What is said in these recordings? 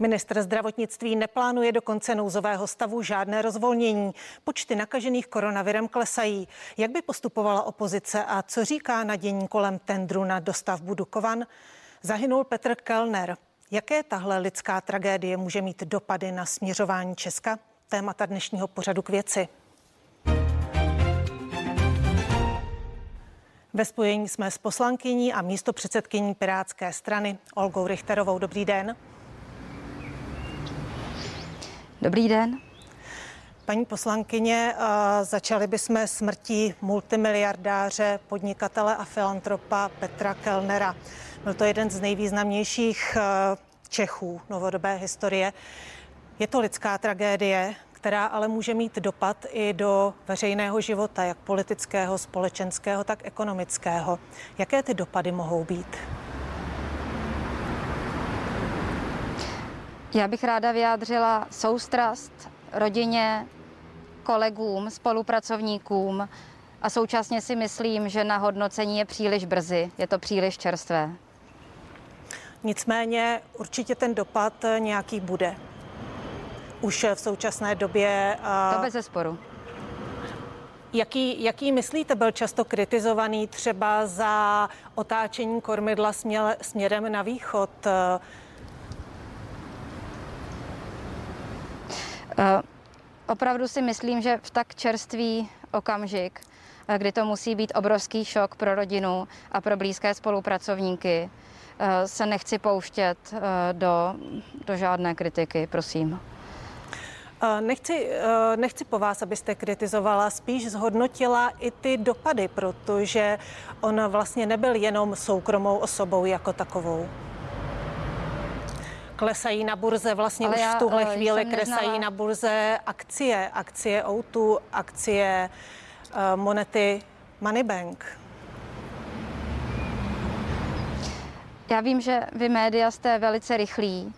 Ministr zdravotnictví neplánuje do konce nouzového stavu žádné rozvolnění. Počty nakažených koronavirem klesají. Jak by postupovala opozice a co říká na dění kolem tendru na dostavbu Dukovan? Zahynul Petr Kellner. Jaké tahle lidská tragédie může mít dopady na směřování Česka? Témata dnešního pořadu k věci. Ve spojení jsme s poslankyní a místo předsedkyní Pirátské strany Olgou Richterovou. Dobrý den. Dobrý den. Paní poslankyně, začali bychom smrtí multimiliardáře, podnikatele a filantropa Petra Kellnera. Byl to jeden z nejvýznamnějších Čechů novodobé historie. Je to lidská tragédie, která ale může mít dopad i do veřejného života, jak politického, společenského, tak ekonomického. Jaké ty dopady mohou být? Já bych ráda vyjádřila soustrast rodině, kolegům, spolupracovníkům a současně si myslím, že na hodnocení je příliš brzy, je to příliš čerstvé. Nicméně určitě ten dopad nějaký bude. Už v současné době. To bez zesporu. Jaký, jaký myslíte, byl často kritizovaný třeba za otáčení kormidla směr, směrem na východ? Opravdu si myslím, že v tak čerstvý okamžik, eh, kdy to musí být obrovský šok pro rodinu a pro blízké spolupracovníky, eh, se nechci pouštět do, do žádné kritiky, prosím. Nechci, nechci po vás, abyste kritizovala, spíš zhodnotila i ty dopady, protože on vlastně nebyl jenom soukromou osobou jako takovou klesají na burze, vlastně Ale už já, v tuhle uh, chvíli klesají na burze akcie, akcie Outu, akcie uh, monety Moneybank. Já vím, že vy média jste velice rychlí, uh,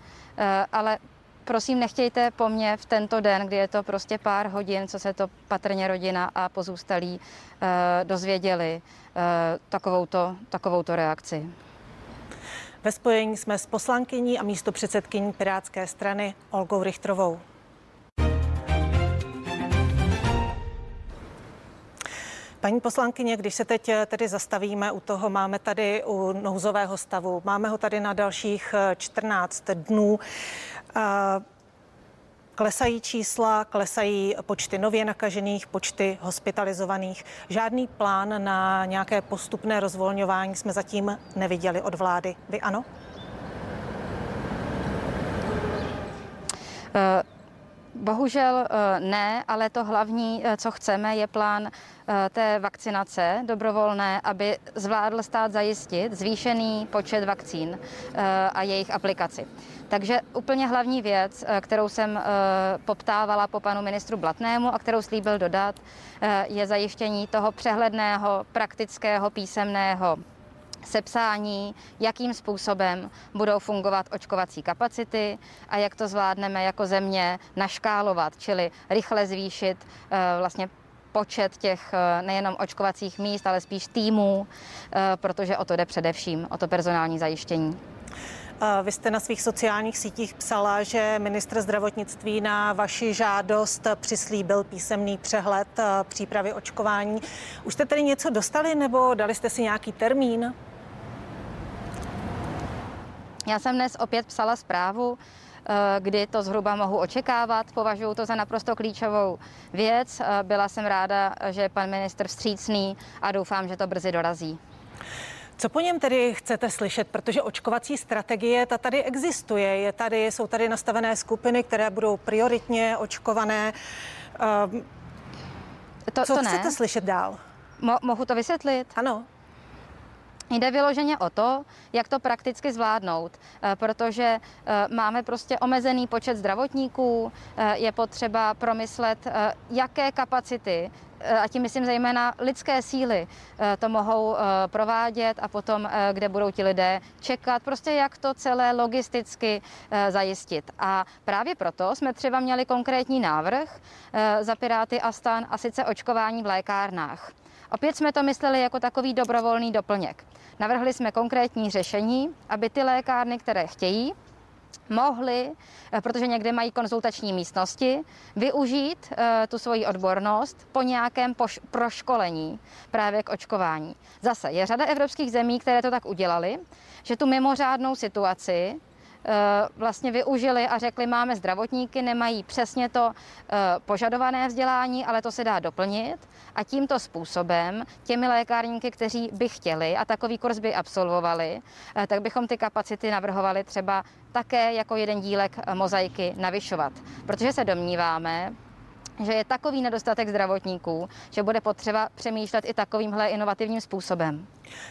ale prosím nechtějte po mně v tento den, kdy je to prostě pár hodin, co se to patrně rodina a pozůstalí dozvěděli, takovouto, takovouto reakci. Ve spojení jsme s poslankyní a místo předsedkyní Pirátské strany Olgou Richtrovou. Paní poslankyně, když se teď tedy zastavíme u toho, máme tady u nouzového stavu, máme ho tady na dalších 14 dnů. Klesají čísla, klesají počty nově nakažených, počty hospitalizovaných. Žádný plán na nějaké postupné rozvolňování jsme zatím neviděli od vlády. Vy ano? Uh... Bohužel eh, ne, ale to hlavní, eh, co chceme, je plán té vakcinace dobrovolné, aby zvládl stát zajistit zvýšený počet vakcín a jejich aplikaci. Takže úplně hlavní věc, eh, kterou jsem eh, poptávala po panu ministru Blatnému a kterou slíbil dodat, eh, je zajištění toho přehledného, praktického, písemného sepsání, jakým způsobem budou fungovat očkovací kapacity a jak to zvládneme jako země naškálovat, čili rychle zvýšit vlastně počet těch nejenom očkovacích míst, ale spíš týmů, protože o to jde především, o to personální zajištění. Vy jste na svých sociálních sítích psala, že ministr zdravotnictví na vaši žádost přislíbil písemný přehled eh, přípravy očkování. Už jste tedy něco dostali nebo dali jste si nějaký termín? Já jsem dnes opět psala zprávu, eh, kdy to zhruba mohu očekávat. Považuji to za naprosto klíčovou věc. Eh, byla jsem ráda, že je pan ministr vstřícný a doufám, že to brzy dorazí. Co po něm tedy chcete slyšet? Protože očkovací strategie ta tady existuje. Je tady, jsou tady nastavené skupiny, které budou prioritně očkované. Um, to, Co to chcete ne. slyšet dál? Mo- mohu to vysvětlit? Ano. Jde vyloženě o to, jak to prakticky zvládnout, eh, protože eh, máme prostě omezený počet zdravotníků, eh, je potřeba promyslet, jaké kapacity a tím myslím zejména lidské síly, to mohou provádět a potom, kde budou ti lidé čekat, prostě jak to celé logisticky zajistit. A právě proto jsme třeba měli konkrétní návrh za Piráty a stan a sice očkování v lékárnách. Opět jsme to mysleli jako takový dobrovolný doplněk. Navrhli jsme konkrétní řešení, aby ty lékárny, které chtějí, mohli, eh, protože někde mají konzultační místnosti, využít uh, tu svoji odbornost po nějakém poš- proškolení právě k očkování. Zase je řada evropských zemí, které to tak udělali, že tu mimořádnou situaci Eh, vlastně využili a řekli, máme zdravotníky, nemají přesně to eh, požadované vzdělání, ale to se dá doplnit. A tímto způsobem těmi lékárníky, kteří by chtěli a takový kurz by absolvovali, eh, tak bychom ty kapacity navrhovali třeba také jako jeden dílek mozaiky navyšovat. Protože se domníváme, že je takový nedostatek zdravotníků, že bude potřeba přemýšlet i takovýmhle inovativním způsobem.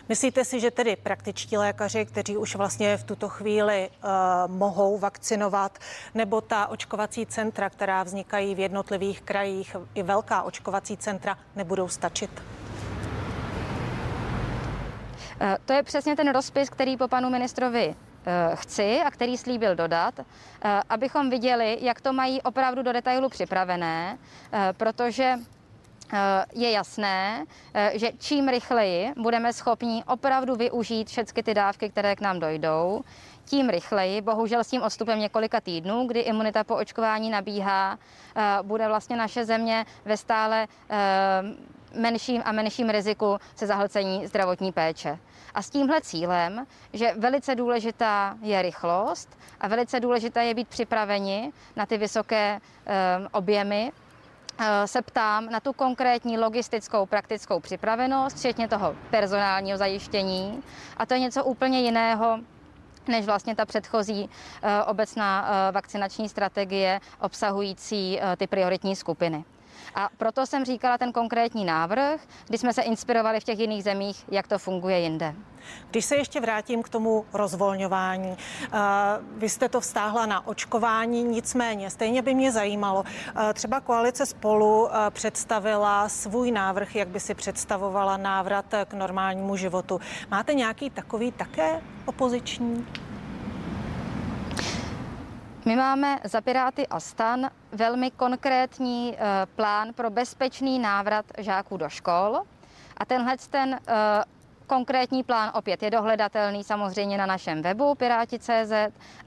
Myslíte si, že tedy praktičtí lékaři, kteří už vlastně v tuto chvíli uh, mohou vakcinovat, nebo ta očkovací centra, která vznikají v jednotlivých krajích, i velká očkovací centra, nebudou stačit? Eh, to je přesně ten rozpis, který po panu ministrovi chci a který slíbil dodat, eh, abychom viděli, jak to mají opravdu do detailu připravené, eh, protože je jasné, že čím rychleji budeme schopni opravdu využít všechny ty dávky, které k nám dojdou, tím rychleji, bohužel s tím odstupem několika týdnů, kdy imunita po očkování nabíhá, bude vlastně naše země ve stále menším a menším riziku se zahlcení zdravotní péče. A s tímhle cílem, že velice důležitá je rychlost a velice důležité je být připraveni na ty vysoké um, objemy, eh, se ptám na tu konkrétní logistickou, praktickou připravenost, včetně toho personálního zajištění. A to je něco úplně jiného, než vlastně ta předchozí uh, obecná uh, vakcinační strategie obsahující ty prioritní skupiny. A proto jsem říkala ten konkrétní návrh, kdy jsme se inspirovali v těch jiných zemích, jak to funguje jinde. Když se ještě vrátím k tomu rozvolňování, eh, vy jste to vztáhla na očkování, nicméně stejně by mě zajímalo, eh, třeba koalice spolu eh, představila svůj návrh, jak by si představovala návrat k normálnímu životu. Máte nějaký takový také opoziční? My máme za Piráty a stan velmi konkrétní eh, plán pro bezpečný návrat žáků do škol. A tenhle ten eh, konkrétní plán opět je dohledatelný samozřejmě na našem webu Piráti.cz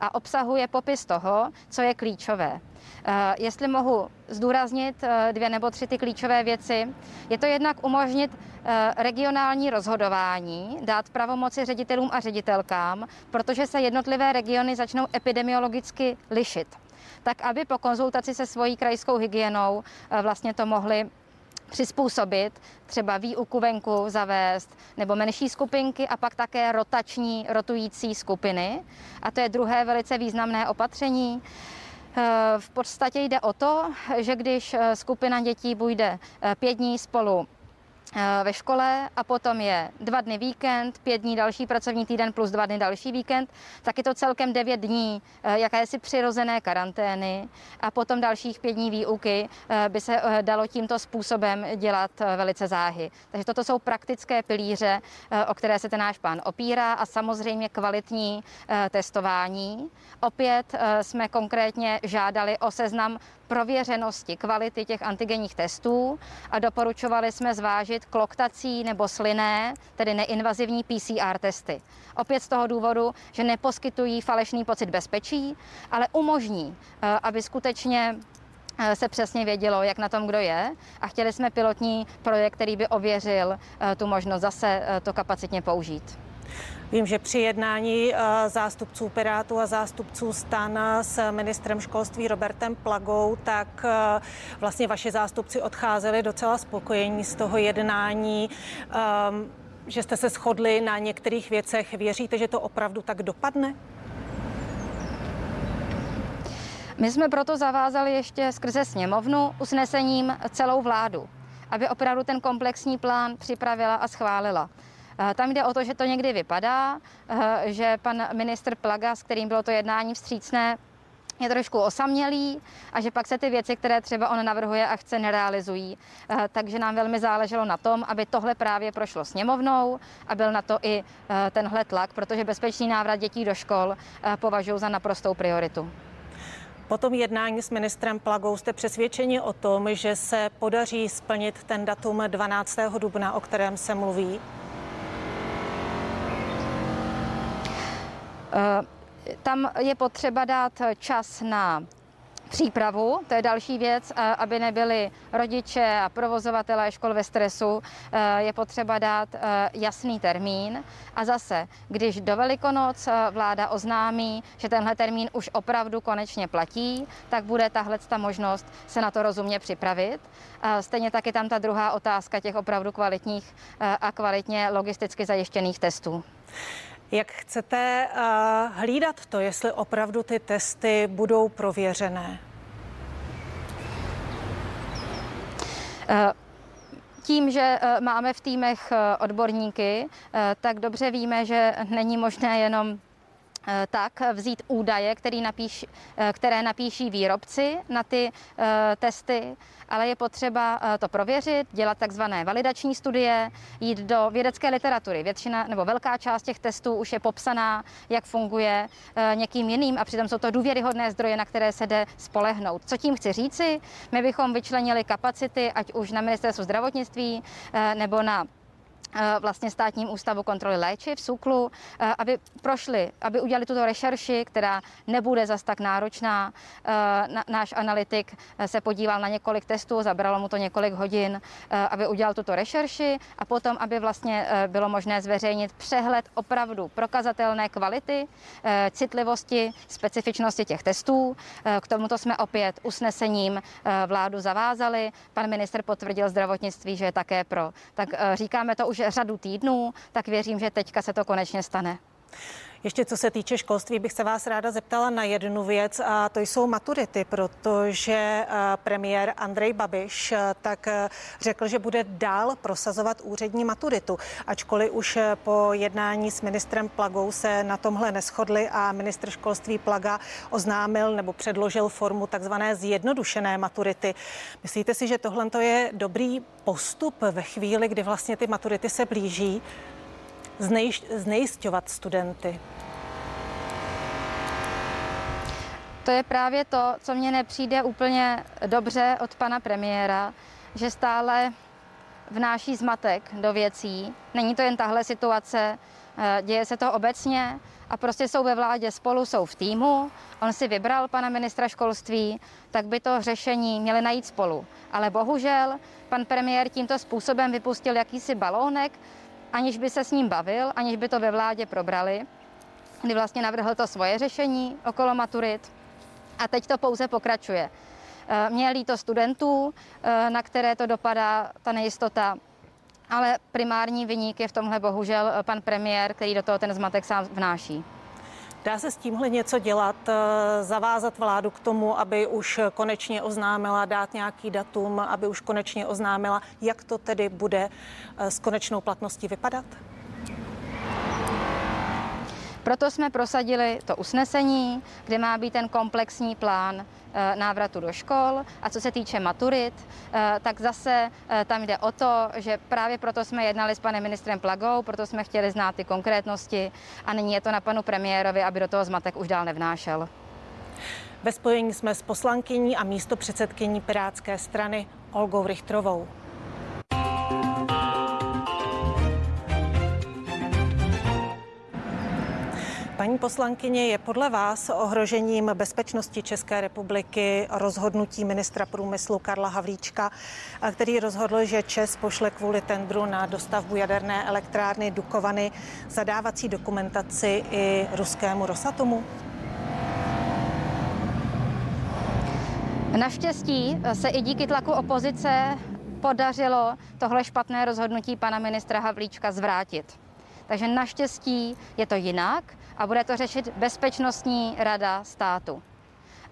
a obsahuje popis toho, co je klíčové. Eh, jestli mohu zdůraznit dvě nebo tři ty klíčové věci, je to jednak umožnit Eh, regionální rozhodování, dát pravomoci ředitelům a ředitelkám, protože se jednotlivé regiony začnou epidemiologicky lišit. Tak, aby po konzultaci se svojí krajskou hygienou eh, vlastně to mohli přizpůsobit, třeba výuku venku zavést, nebo menší skupinky a pak také rotační, rotující skupiny. A to je druhé velice významné opatření. Eh, v podstatě jde o to, že když skupina dětí bude pět dní spolu Eh, ve škole a potom je dva dny víkend, pět dní další pracovní týden plus dva dny další víkend, tak je to celkem devět dní eh, jakési přirozené karantény a potom dalších pět dní výuky eh, by se dalo tímto způsobem dělat velice záhy. Takže toto jsou praktické pilíře, o které se ten náš plán opírá a samozřejmě kvalitní testování. Opět jsme konkrétně žádali o seznam prověřenosti kvality těch antigenních testů a doporučovali jsme zvážit kloktací nebo slinné, tedy neinvazivní PCR testy. Opět z toho důvodu, že neposkytují falešný pocit bezpečí, ale umožní, eh, aby skutečně eh, se přesně vědělo, jak na tom kdo je a chtěli jsme pilotní projekt, který by ověřil eh, tu možnost zase to kapacitně použít. Vím, že při jednání eh, zástupců Pirátů a zástupců stan s ministrem školství Robertem Plagou, tak eh, vlastně vaši zástupci odcházeli docela spokojení z toho jednání ehm, že jste se shodli na některých věcech. Věříte, že to opravdu tak dopadne? My jsme proto zavázali ještě skrze sněmovnu usnesením celou vládu, aby opravdu ten komplexní plán připravila a schválila. Eh, tam jde o to, že to někdy vypadá, eh, že pan ministr Plaga, s kterým bylo to jednání vstřícné, je trošku osamělý a že pak se ty věci, které třeba on navrhuje a chce, nerealizují. Eh, takže nám velmi záleželo na tom, aby tohle právě prošlo sněmovnou a byl na to i tenhle tlak, protože bezpečný návrat dětí do škol považuji za naprostou prioritu. Po tom jednání s ministrem Plagou jste přesvědčeni o tom, že se podaří splnit ten datum 12. dubna, o kterém se mluví? Tam je potřeba dát čas na přípravu, to je další věc, aby nebyli rodiče a provozovatelé škol ve stresu, eh, je potřeba dát eh, jasný termín. A zase, když do Velikonoc eh, vláda oznámí, že tenhle termín už opravdu konečně platí, tak bude tahle ta možnost se na to rozumně připravit. Stejně tak je tam ta druhá otázka těch opravdu kvalitních a kvalitně logisticky zajištěných testů. Jak chcete uh, hlídat to, jestli opravdu ty testy budou prověřené? Uh, tím, že máme v týmech odborníky, tak dobře víme, že není možné jenom Eh, tak vzít údaje, který napíš, eh, které napíší výrobci na ty eh, testy, ale je potřeba to prověřit, dělat takzvané validační studie, jít do vědecké literatury. Většina nebo velká část těch testů už je popsaná, jak funguje někým jiným a přitom jsou to důvěryhodné zdroje, na které se jde spolehnout. Co tím chci říci? My bychom vyčlenili kapacity, ať už na ministerstvu zdravotnictví nebo na Eh, vlastně státním ústavu kontroly léčiv, SUKLu, eh, aby prošli, aby udělali tuto rešerši, která nebude zas tak náročná. Eh, náš analytik se podíval na několik testů, zabralo mu to několik hodin, aby udělal tuto rešerši a potom, aby vlastně bylo možné zveřejnit přehled opravdu prokazatelné kvality, citlivosti, specifičnosti těch testů. K tomuto jsme opět usnesením vládu zavázali. Pan minister potvrdil zdravotnictví, že je také pro. Tak říkáme to už řadu týdnů, tak věřím, že teďka se to konečně stane. Ještě co se týče školství, bych se vás ráda zeptala na jednu věc a to jsou maturity, protože eh, premiér Andrej Babiš eh, tak eh, řekl, že bude dál prosazovat úřední maturitu. Ačkoliv už po jednání s ministrem Plagou se na tomhle neschodli a ministr školství Plaga oznámil nebo předložil formu takzvané zjednodušené maturity. Myslíte si, že tohle je dobrý postup ve chvíli, kdy vlastně ty maturity se blíží? Znejistovat studenty? To je právě to, co mně nepřijde úplně dobře od pana premiéra, že stále vnáší zmatek do věcí. Není to jen tahle situace, eh, děje se to obecně a prostě jsou ve vládě spolu, jsou v týmu. On si vybral pana ministra školství, tak by to řešení měli najít spolu. Ale bohužel pan premiér tímto způsobem vypustil jakýsi balónek, aniž by se s ním bavil, aniž by to ve vládě probrali, kdy vlastně navrhl to svoje řešení okolo maturit a teď to pouze pokračuje. Eh, mě líto studentů, eh, na které to dopadá ta nejistota, ale primární vyník je v tomhle bohužel eh, pan premiér, který do toho ten zmatek sám vnáší. Dá se s tímhle něco dělat, zavázat vládu k tomu, aby už konečně oznámila, dát nějaký datum, aby už konečně oznámila, jak to tedy bude s konečnou platností vypadat? Proto jsme prosadili to usnesení, kde má být ten komplexní plán eh, návratu do škol. A co se týče maturit, eh, tak zase eh, tam jde o to, že právě proto jsme jednali s panem ministrem Plagou, proto jsme chtěli znát ty konkrétnosti a nyní je to na panu premiérovi, aby do toho zmatek už dál nevnášel. Ve spojení jsme s poslankyní a místo předsedkyní Pirátské strany Olgou Richtrovou. Paní poslankyně, je podle vás ohrožením bezpečnosti České republiky rozhodnutí ministra průmyslu Karla Havlíčka, který rozhodl, že Čes pošle kvůli tendru na dostavbu jaderné elektrárny Dukovany zadávací dokumentaci i ruskému Rosatomu? Naštěstí se i díky tlaku opozice podařilo tohle špatné rozhodnutí pana ministra Havlíčka zvrátit. Takže naštěstí je to jinak a bude to řešit Bezpečnostní rada státu.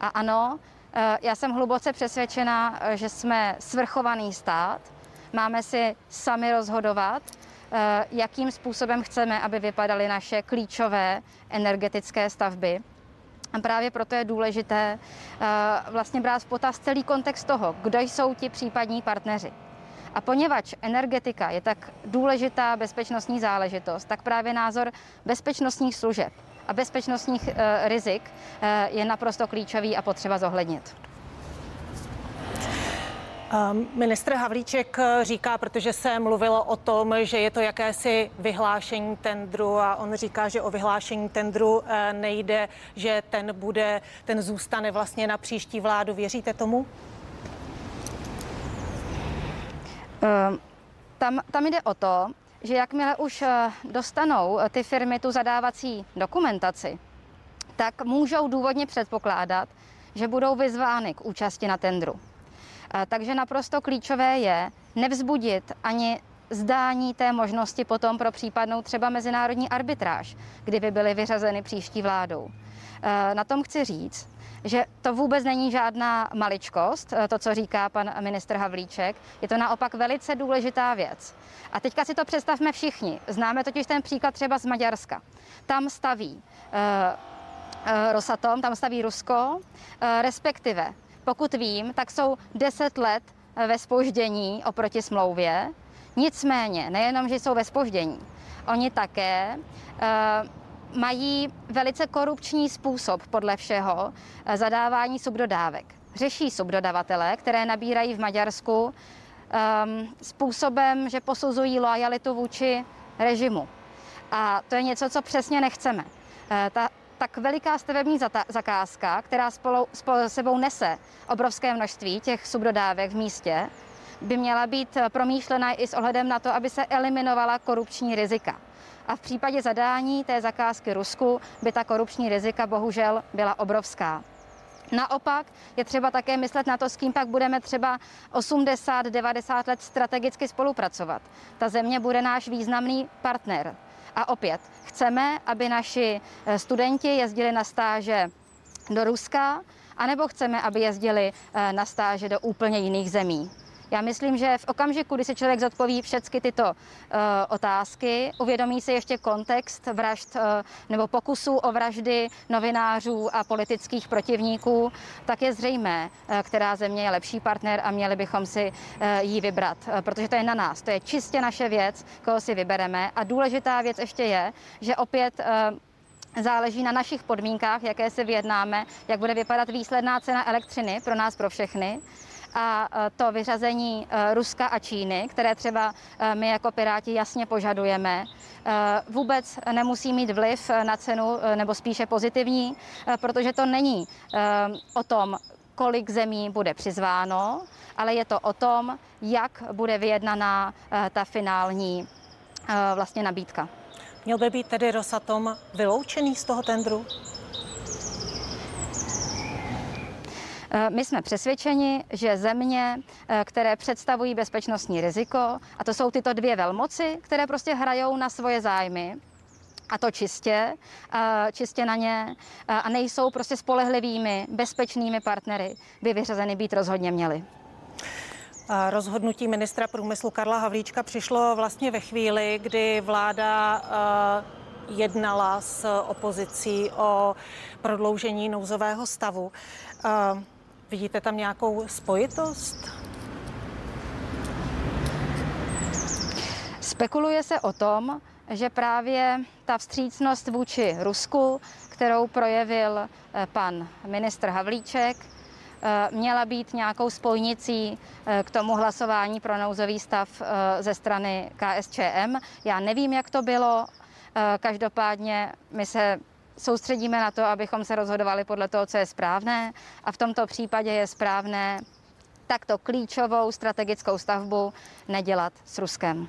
A ano, eh, já jsem hluboce přesvědčena, eh, že jsme svrchovaný stát, máme si sami rozhodovat, eh, jakým způsobem chceme, aby vypadaly naše klíčové energetické stavby. A právě proto je důležité vlastně brát v potaz celý kontext toho, kdo jsou ti případní partneři. A poněvadž energetika je tak důležitá bezpečnostní záležitost, tak právě názor bezpečnostních služeb a bezpečnostních e, rizik e, je naprosto klíčový a potřeba zohlednit. Ehm, ministr Havlíček eh, říká, protože se mluvilo o tom, že je to jakési vyhlášení tendru a on říká, že o vyhlášení tendru nejde, že ten bude, ten zůstane vlastně na příští vládu. Věříte tomu? Um, tam, tam jde o to, že jakmile už eh, dostanou ty firmy tu zadávací dokumentaci, tak můžou důvodně předpokládat, že budou vyzvány k účasti na tendru. Takže naprosto klíčové je nevzbudit ani zdání té možnosti potom pro případnou třeba mezinárodní arbitráž, kdyby byly vyřazeny příští vládou. Na tom chci říct, že to vůbec není žádná maličkost, e, to, co říká pan ministr Havlíček. Je to naopak velice důležitá věc. A teďka si to představme všichni. Známe totiž ten příklad třeba z Maďarska. Tam staví uh, Rosatom, tam staví Rusko, uh, respektive pokud vím, tak jsou 10 let eh, ve spoždění oproti smlouvě. Nicméně, nejenom, že jsou ve spoždění, oni také uh, mají velice korupční způsob podle všeho uh, zadávání subdodávek. Řeší subdodavatele, které nabírají v Maďarsku um, způsobem, že posuzují lojalitu vůči režimu. A to je něco, co přesně nechceme. Ta tak veliká stavební zakázka, která spolu, spolu sebou nese obrovské množství těch subdodávek v místě, by měla být promýšlena i s ohledem na to, aby se eliminovala korupční rizika. A v případě zadání té zakázky Rusku by ta korupční rizika bohužel byla obrovská. Naopak je třeba také myslet na to, s kým pak budeme třeba 80-90 let strategicky spolupracovat. Ta země bude náš významný partner. A opět, chceme, aby naši eh, studenti jezdili na stáže do Ruska, anebo chceme, aby jezdili eh, na stáže do úplně jiných zemí. Já myslím, že v okamžiku, kdy si člověk zodpoví všechny tyto uh, otázky, uvědomí si ještě kontext vražd uh, nebo pokusů o vraždy novinářů a politických protivníků, tak je zřejmé, uh, která země je lepší partner a měli bychom si uh, ji vybrat, uh, protože to je na nás. To je čistě naše věc, koho si vybereme. A důležitá věc ještě je, že opět uh, Záleží na našich podmínkách, jaké si vyjednáme, jak bude vypadat výsledná cena elektřiny pro nás, pro všechny a e, to vyřazení e, Ruska a Číny, které třeba e, my jako Piráti jasně požadujeme, vůbec nemusí mít vliv na cenu, nebo spíše pozitivní, protože to není o tom, kolik zemí bude přizváno, ale je to o tom, jak bude vyjednaná ta finální vlastně nabídka. Měl by být tedy Rosatom vyloučený z toho tendru? Eh, my jsme přesvědčeni, že země, eh, které představují bezpečnostní riziko, a to jsou tyto dvě velmoci, které prostě hrajou na svoje zájmy, a to čistě, eh, čistě na ně a nejsou prostě spolehlivými, bezpečnými partnery, by vyřazeny být rozhodně měly. Rozhodnutí ministra průmyslu Karla Havlíčka přišlo vlastně ve chvíli, kdy vláda jednala s opozicí o prodloužení nouzového stavu. Vidíte tam nějakou spojitost? Spekuluje se o tom, že právě ta vstřícnost vůči Rusku, kterou projevil eh, pan ministr Havlíček, eh, měla být nějakou spojnicí eh, k tomu hlasování pro nouzový stav ze strany KSČM. Já nevím, jak to bylo. Každopádně my se soustředíme na to, abychom se rozhodovali podle toho, co je správné a v tomto případě je správné takto klíčovou strategickou stavbu nedělat s Ruskem.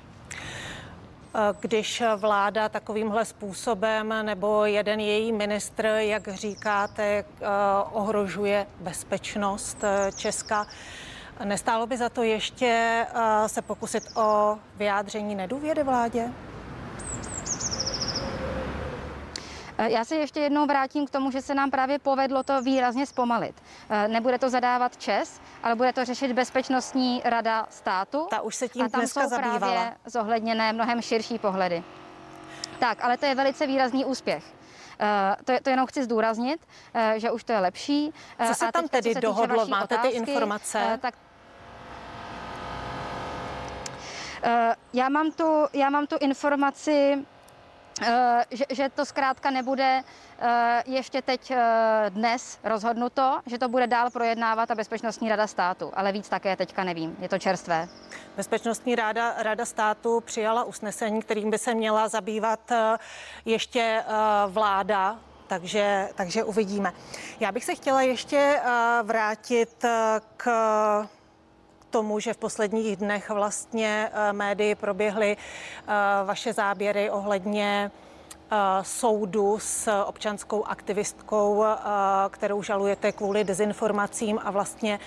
Když vláda takovýmhle způsobem nebo jeden její ministr, jak říkáte, eh, ohrožuje bezpečnost eh, Česka, nestálo by za to ještě eh, se pokusit o vyjádření nedůvěry vládě? Eh, já se ještě jednou vrátím k tomu, že se nám právě povedlo to výrazně zpomalit. Eh, nebude to zadávat ČES, ale bude to řešit Bezpečnostní rada státu. Ta už se tím a tam dneska jsou zabývala. právě zohledněné mnohem širší pohledy. Tak, ale to je velice výrazný úspěch. Uh, to, to jenom chci zdůraznit, že už to je lepší. Co se tam teďka, tedy se dohodlo? Máte otázky, ty informace? Tak já, mám tu, já mám tu informaci Eh, že, že to zkrátka nebude eh, ještě teď eh, dnes rozhodnuto, že to bude dál projednávat a Bezpečnostní rada státu, ale víc také teďka nevím, je to čerstvé. Bezpečnostní rada, rada státu přijala usnesení, kterým by se měla zabývat ještě vláda, takže, takže uvidíme. Já bych se chtěla ještě vrátit k tomu, že v posledních dnech vlastně eh, médii proběhly eh, vaše záběry ohledně eh, soudu s občanskou aktivistkou, kterou žalujete kvůli dezinformacím a vlastně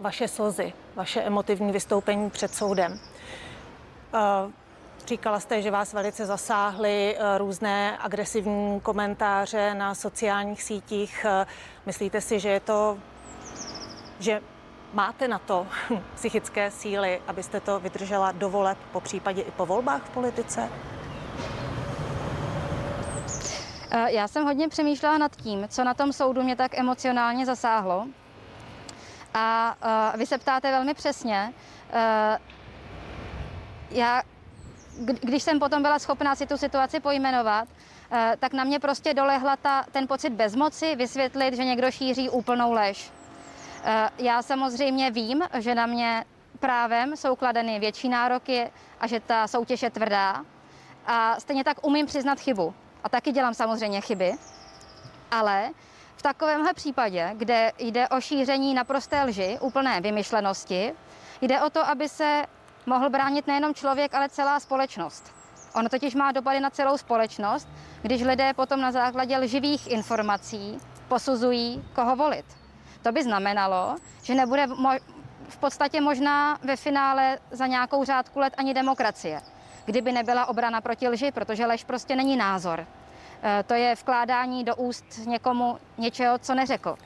vaše slzy, vaše emotivní vystoupení před soudem. Říkala jste, že vás velice zasáhly různé agresivní komentáře na sociálních sítích. Myslíte si, že je to, že Máte na to psychické síly, abyste to vydržela do voleb, po případě i po volbách v politice? Eh, já jsem hodně přemýšlela nad tím, co na tom soudu mě tak emocionálně zasáhlo. A uh, vy se ptáte velmi přesně. Uh, já, když jsem potom byla schopná si tu situaci pojmenovat, tak na mě prostě dolehla ta, ten pocit bezmoci vysvětlit, že někdo šíří úplnou lež. Eh, já samozřejmě vím, že na mě právem jsou kladeny větší nároky a že ta soutěž je tvrdá. A stejně tak umím přiznat chybu. A taky dělám samozřejmě chyby. Ale v takovémhle případě, kde jde o šíření naprosté lži, úplné vymyšlenosti, jde o to, aby se mohl bránit nejenom člověk, ale celá společnost. Ono totiž má dopady na celou společnost, když lidé potom na základě lživých informací posuzují, koho volit. To by znamenalo, že nebude mo- v podstatě možná ve finále za nějakou řádku let ani demokracie, kdyby nebyla obrana proti lži, protože lež prostě není názor. E, to je vkládání do úst někomu něčeho, co neřekl.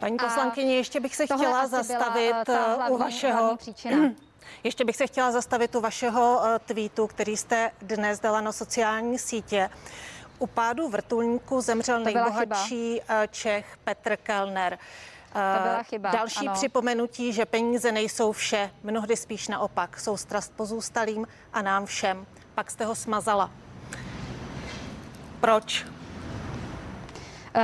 Paní poslankyně, ještě bych se chtěla zastavit e, hlavní, u vašeho... Ještě bych se chtěla zastavit u vašeho e, tweetu, který jste dnes dala na sociální sítě. U pádu vrtulníku zemřel nejbohatší Čech Petr Kellner. To byla chyba. Další ano. připomenutí, že peníze nejsou vše, mnohdy spíš naopak, jsou strast pozůstalým a nám všem. Pak jste ho smazala. Proč? Uh,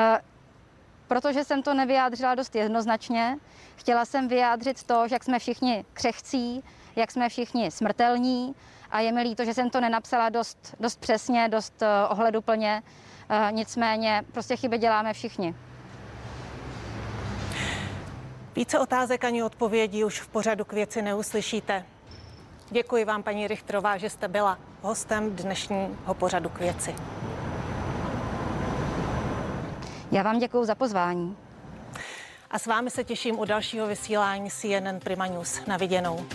protože jsem to nevyjádřila dost jednoznačně. Chtěla jsem vyjádřit to, že jak jsme všichni křehcí, jak jsme všichni smrtelní a je mi líto, že jsem to nenapsala dost, dost přesně, dost uh, ohleduplně. Uh, nicméně prostě chyby děláme všichni. Více otázek ani odpovědí už v pořadu k věci neuslyšíte. Děkuji vám, paní Richtrová, že jste byla hostem dnešního pořadu k věci. Já vám děkuji za pozvání. A s vámi se těším u dalšího vysílání CNN Prima News. Na viděnou.